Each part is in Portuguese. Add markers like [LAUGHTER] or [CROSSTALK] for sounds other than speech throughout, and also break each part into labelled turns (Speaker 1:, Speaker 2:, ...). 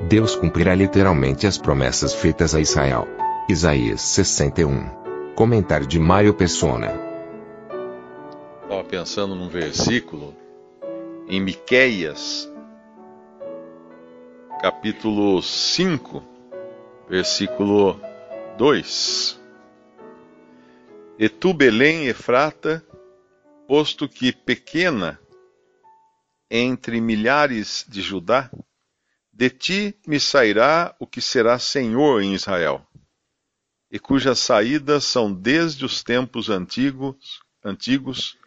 Speaker 1: Deus cumprirá literalmente as promessas feitas a Israel. Isaías 61. Comentário de Mário Persona.
Speaker 2: Estava pensando num versículo em Miqueias, capítulo 5, versículo 2. E tu, Belém, Efrata, posto que pequena entre milhares de Judá, de ti me sairá o que será senhor em Israel, e cujas saídas são desde os tempos antigos, antigos,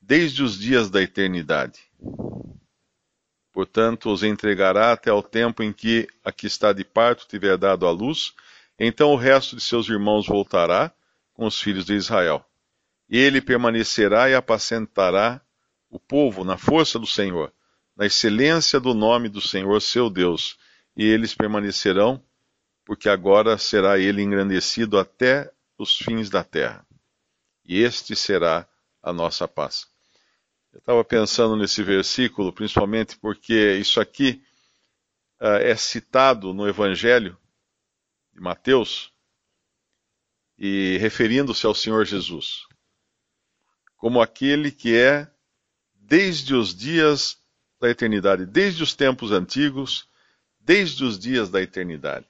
Speaker 2: desde os dias da eternidade. Portanto, os entregará até o tempo em que a que está de parto tiver dado à luz, então o resto de seus irmãos voltará com os filhos de Israel. Ele permanecerá e apacentará o povo na força do Senhor, na excelência do nome do Senhor seu Deus, e eles permanecerão, porque agora será ele engrandecido até os fins da terra. E este será a nossa paz. Eu estava pensando nesse versículo, principalmente porque isso aqui uh, é citado no Evangelho de Mateus, e referindo-se ao Senhor Jesus, como aquele que é desde os dias da eternidade, desde os tempos antigos, desde os dias da eternidade.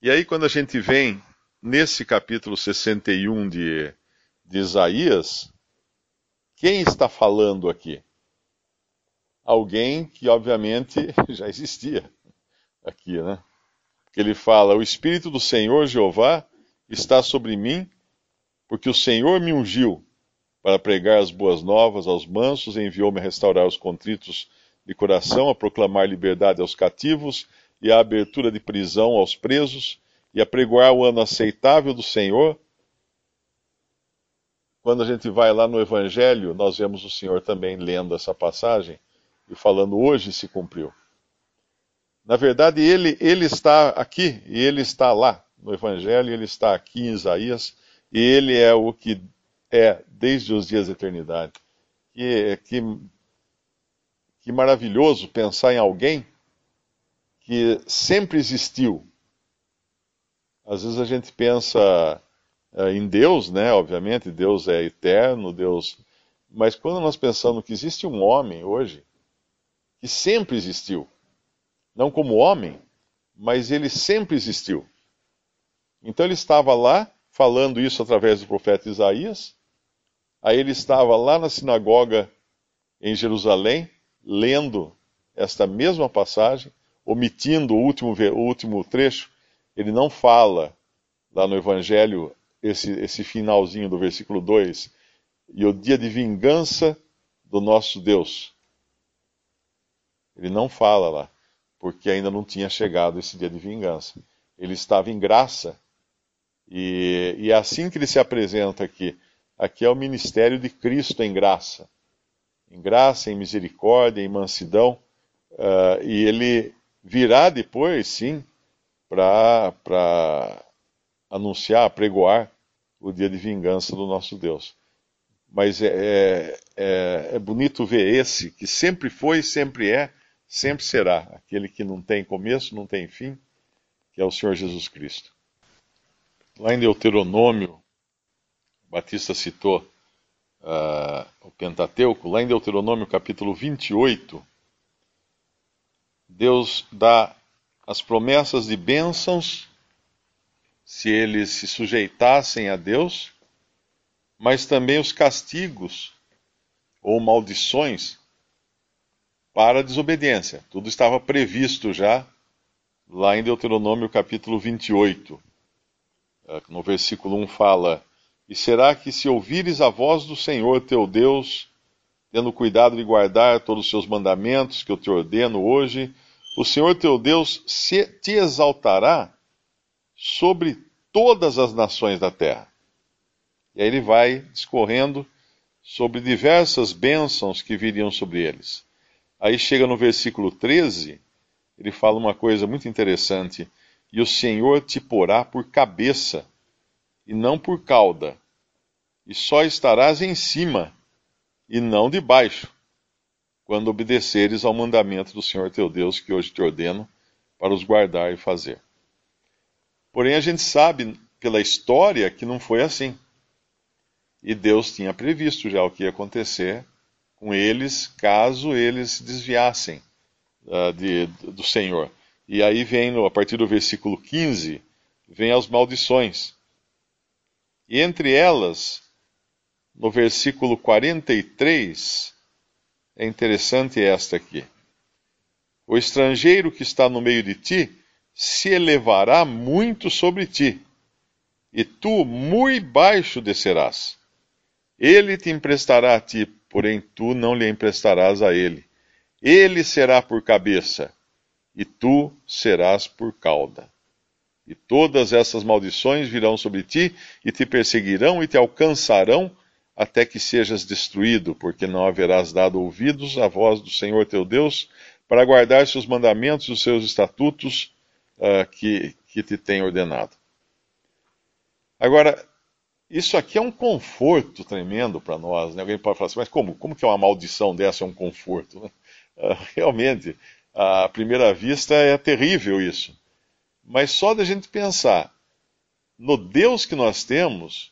Speaker 2: E aí, quando a gente vem nesse capítulo 61 de, de Isaías, quem está falando aqui? Alguém que, obviamente, [LAUGHS] já existia aqui, né? Que ele fala: O Espírito do Senhor Jeová está sobre mim, porque o Senhor me ungiu para pregar as boas novas aos mansos, enviou-me a restaurar os contritos de coração, a proclamar liberdade aos cativos e a abertura de prisão aos presos, e a pregoar o ano aceitável do Senhor quando a gente vai lá no Evangelho, nós vemos o Senhor também lendo essa passagem e falando: hoje se cumpriu. Na verdade, ele, ele está aqui e ele está lá no Evangelho, ele está aqui em Isaías e ele é o que é desde os dias da eternidade. Que, que, que maravilhoso pensar em alguém que sempre existiu. Às vezes a gente pensa eh, em Deus, né? Obviamente, Deus é eterno, Deus. Mas quando nós pensamos que existe um homem hoje que sempre existiu, não como homem, mas ele sempre existiu. Então ele estava lá falando isso através do profeta Isaías. Aí ele estava lá na sinagoga em Jerusalém, lendo esta mesma passagem, omitindo o último, o último trecho. Ele não fala lá no Evangelho esse, esse finalzinho do versículo 2, e o dia de vingança do nosso Deus. Ele não fala lá, porque ainda não tinha chegado esse dia de vingança. Ele estava em graça, e, e é assim que ele se apresenta aqui. Aqui é o ministério de Cristo em graça. Em graça, em misericórdia, em mansidão. Uh, e ele virá depois, sim, para anunciar, pregoar o dia de vingança do nosso Deus. Mas é, é, é, é bonito ver esse, que sempre foi, sempre é, sempre será, aquele que não tem começo, não tem fim, que é o Senhor Jesus Cristo. Lá em Deuteronômio, Batista citou uh, o Pentateuco, lá em Deuteronômio capítulo 28, Deus dá as promessas de bênçãos se eles se sujeitassem a Deus, mas também os castigos ou maldições para a desobediência. Tudo estava previsto já lá em Deuteronômio capítulo 28. Eh, no versículo 1 fala: E será que se ouvires a voz do Senhor teu Deus tendo cuidado de guardar todos os seus mandamentos que eu te ordeno hoje, o Senhor teu Deus se, te exaltará sobre todas as nações da terra. E aí ele vai discorrendo sobre diversas bênçãos que viriam sobre eles. Aí chega no versículo 13, ele fala uma coisa muito interessante: E o Senhor te porá por cabeça, e não por cauda, e só estarás em cima, e não debaixo, quando obedeceres ao mandamento do Senhor teu Deus, que hoje te ordeno, para os guardar e fazer. Porém, a gente sabe pela história que não foi assim. E Deus tinha previsto já o que ia acontecer com eles caso eles se desviassem uh, de, do Senhor. E aí vem, a partir do versículo 15, vem as maldições. E entre elas, no versículo 43, é interessante esta aqui. O estrangeiro que está no meio de ti se elevará muito sobre ti, e tu muito baixo descerás. Ele te emprestará a ti, porém tu não lhe emprestarás a ele. Ele será por cabeça, e tu serás por cauda. E todas essas maldições virão sobre ti, e te perseguirão e te alcançarão, até que sejas destruído, porque não haverás dado ouvidos à voz do Senhor teu Deus, para guardar seus mandamentos e os seus estatutos uh, que, que te tem ordenado. Agora, isso aqui é um conforto tremendo para nós. Né? Alguém pode falar assim, mas como? Como que é uma maldição dessa é um conforto? Uh, [LAUGHS] realmente, à primeira vista é terrível isso. Mas só da gente pensar no Deus que nós temos,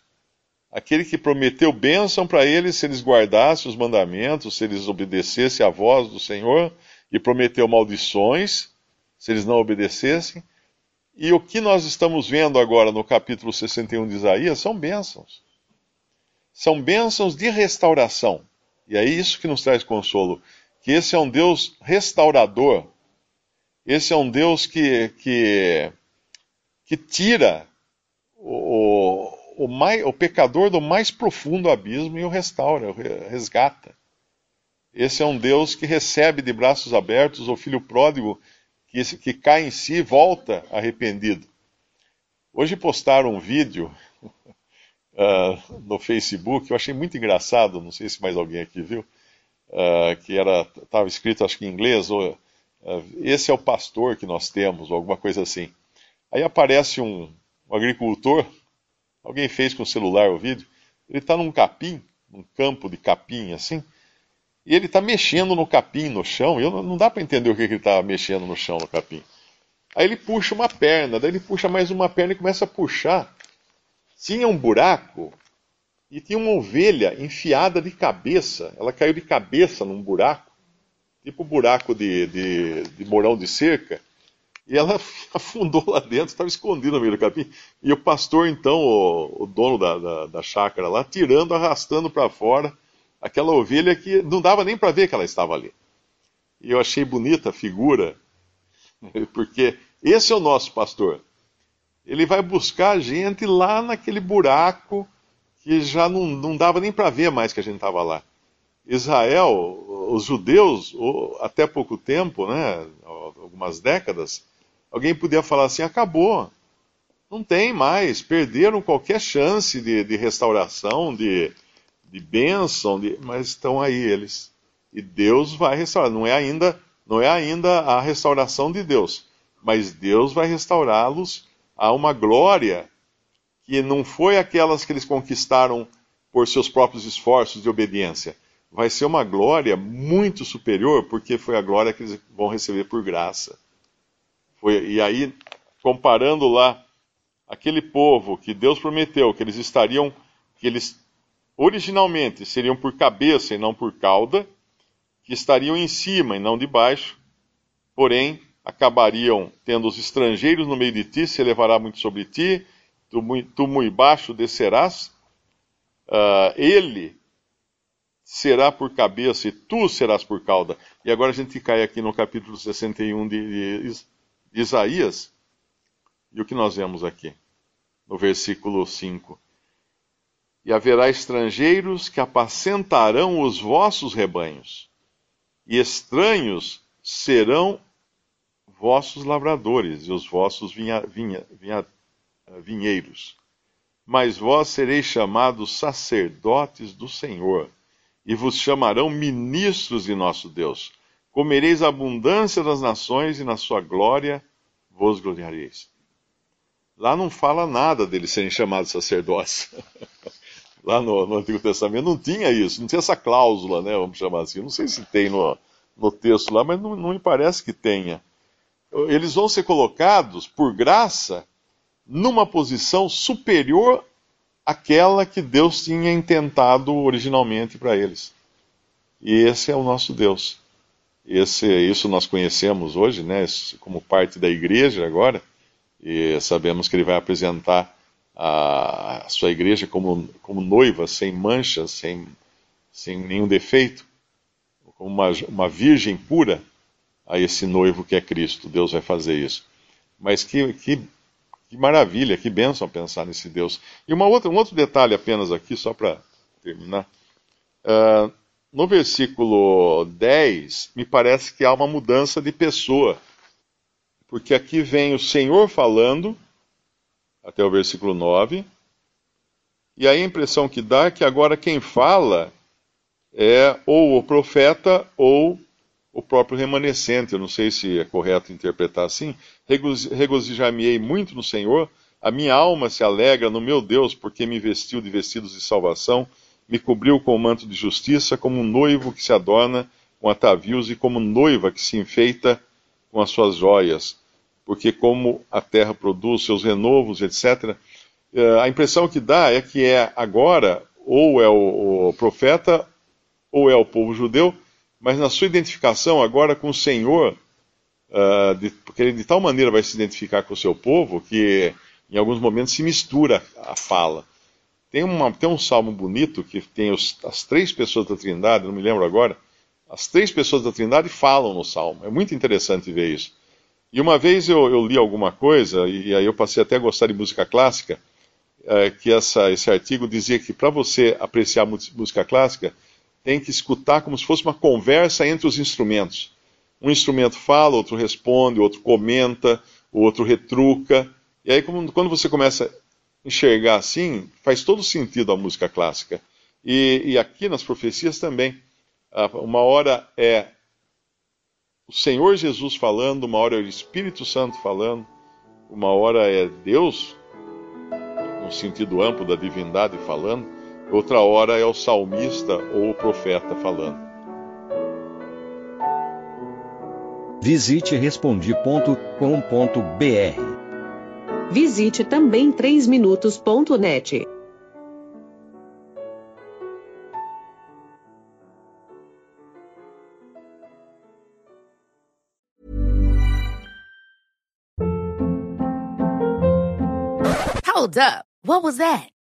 Speaker 2: aquele que prometeu bênção para eles se eles guardassem os mandamentos, se eles obedecessem à voz do Senhor, e prometeu maldições se eles não obedecessem. E o que nós estamos vendo agora no capítulo 61 de Isaías são bênçãos. São bênçãos de restauração. E é isso que nos traz consolo. Que esse é um Deus restaurador. Esse é um Deus que, que, que tira o, o, mais, o pecador do mais profundo abismo e o restaura, o resgata. Esse é um Deus que recebe de braços abertos o filho pródigo que, que cai em si e volta arrependido. Hoje postaram um vídeo uh, [LAUGHS] no Facebook, eu achei muito engraçado, não sei se mais alguém aqui viu, uh, que era estava escrito acho que em inglês, ou, uh, esse é o pastor que nós temos, ou alguma coisa assim. Aí aparece um, um agricultor, alguém fez com o celular o vídeo, ele está num capim, num campo de capim assim, e ele está mexendo no capim no chão, e eu, não dá para entender o que, que ele está mexendo no chão no capim. Aí ele puxa uma perna, daí ele puxa mais uma perna e começa a puxar. Tinha um buraco e tinha uma ovelha enfiada de cabeça. Ela caiu de cabeça num buraco, tipo buraco de, de, de morão de cerca. E ela [LAUGHS] afundou lá dentro, estava escondida no meio do capim. E o pastor, então, o, o dono da, da, da chácara lá, tirando, arrastando para fora aquela ovelha que não dava nem para ver que ela estava ali. E eu achei bonita a figura, [LAUGHS] porque esse é o nosso pastor. Ele vai buscar a gente lá naquele buraco que já não, não dava nem para ver mais que a gente estava lá. Israel, os judeus, até pouco tempo, né, algumas décadas, alguém podia falar assim: acabou, não tem mais, perderam qualquer chance de, de restauração, de, de bênção, de, mas estão aí eles. E Deus vai restaurar. Não é ainda, não é ainda a restauração de Deus, mas Deus vai restaurá-los a uma glória que não foi aquelas que eles conquistaram por seus próprios esforços de obediência. Vai ser uma glória muito superior, porque foi a glória que eles vão receber por graça. Foi, e aí, comparando lá aquele povo que Deus prometeu que eles estariam, que eles originalmente seriam por cabeça e não por cauda, que estariam em cima e não debaixo, porém acabariam tendo os estrangeiros no meio de ti, se elevará muito sobre ti, tu, tu muito baixo descerás, uh, ele será por cabeça e tu serás por cauda. E agora a gente cai aqui no capítulo 61 de, de, Isaías, e o que nós vemos aqui? No versículo 5. E haverá estrangeiros que apacentarão os vossos rebanhos, e estranhos serão vossos lavradores e os vossos vinha, vinha, vinha, vinheiros. Mas vós sereis chamados sacerdotes do Senhor, e vos chamarão ministros de nosso Deus. Comereis a abundância das nações, e na sua glória vos gloriareis. Lá não fala nada deles serem chamados sacerdotes. [LAUGHS] Lá no, no, Antigo Testamento não tinha isso, não tinha essa cláusula, né? Vamos chamar assim. Não sei se tem no, no texto lá, mas não, não me parece que tenha. Eles vão ser colocados, por graça, numa posição superior àquela que Deus tinha intentado originalmente para eles. E esse é o nosso Deus. Esse, isso nós conhecemos hoje, né, como parte da igreja agora, e sabemos que ele vai apresentar a, sua igreja como, como noiva, sem manchas, sem, sem nenhum defeito, como uma, uma virgem pura a esse noivo que é Cristo. Deus vai fazer isso. Mas que, que, que maravilha, que bênção pensar nesse Deus. E uma outra, um outro detalhe apenas aqui, só para terminar. Uh, no versículo 10, me parece que há uma mudança de pessoa. Porque aqui vem o Senhor falando, até o versículo 9, e aí a impressão que dá é que agora quem fala é ou o profeta ou o próprio remanescente. Eu não sei se é correto interpretar assim. Regozijar-me-ei muito no Senhor, a minha alma se alegra no meu Deus, porque me vestiu de vestidos de salvação, me cobriu com o manto de justiça, como um noivo que se adorna com atavios e como noiva que se enfeita com as suas joias. Porque como a terra produz seus renovos, etc. Eh, a impressão que dá é que é agora ou é o, profeta ou é o povo judeu mas na sua identificação agora com o Senhor, de, porque ele de tal maneira vai se identificar com o seu povo que em alguns momentos se mistura a fala. Tem, uma, tem um salmo bonito que tem os, as três pessoas da Trindade, não me lembro agora, as três pessoas da Trindade falam no salmo. É muito interessante ver isso. E uma vez eu, eu li alguma coisa, e aí eu passei até a gostar de música clássica, é, que essa, esse artigo dizia que para você apreciar música clássica, tem que escutar como se fosse uma conversa entre os instrumentos. Um instrumento fala, outro responde, outro comenta, o outro retruca. E aí, quando você começa enxergar assim, faz todo sentido a música clássica. E, e aqui nas profecias também. Uma hora é o Senhor Jesus falando, uma hora é o Espírito Santo falando, uma hora é Deus, no sentido amplo da divindade, falando Outra hora é o salmista ou o profeta falando.
Speaker 3: Visite respondi.com.br.
Speaker 4: Visite também 3minutos.net.
Speaker 5: Hold up. What was that?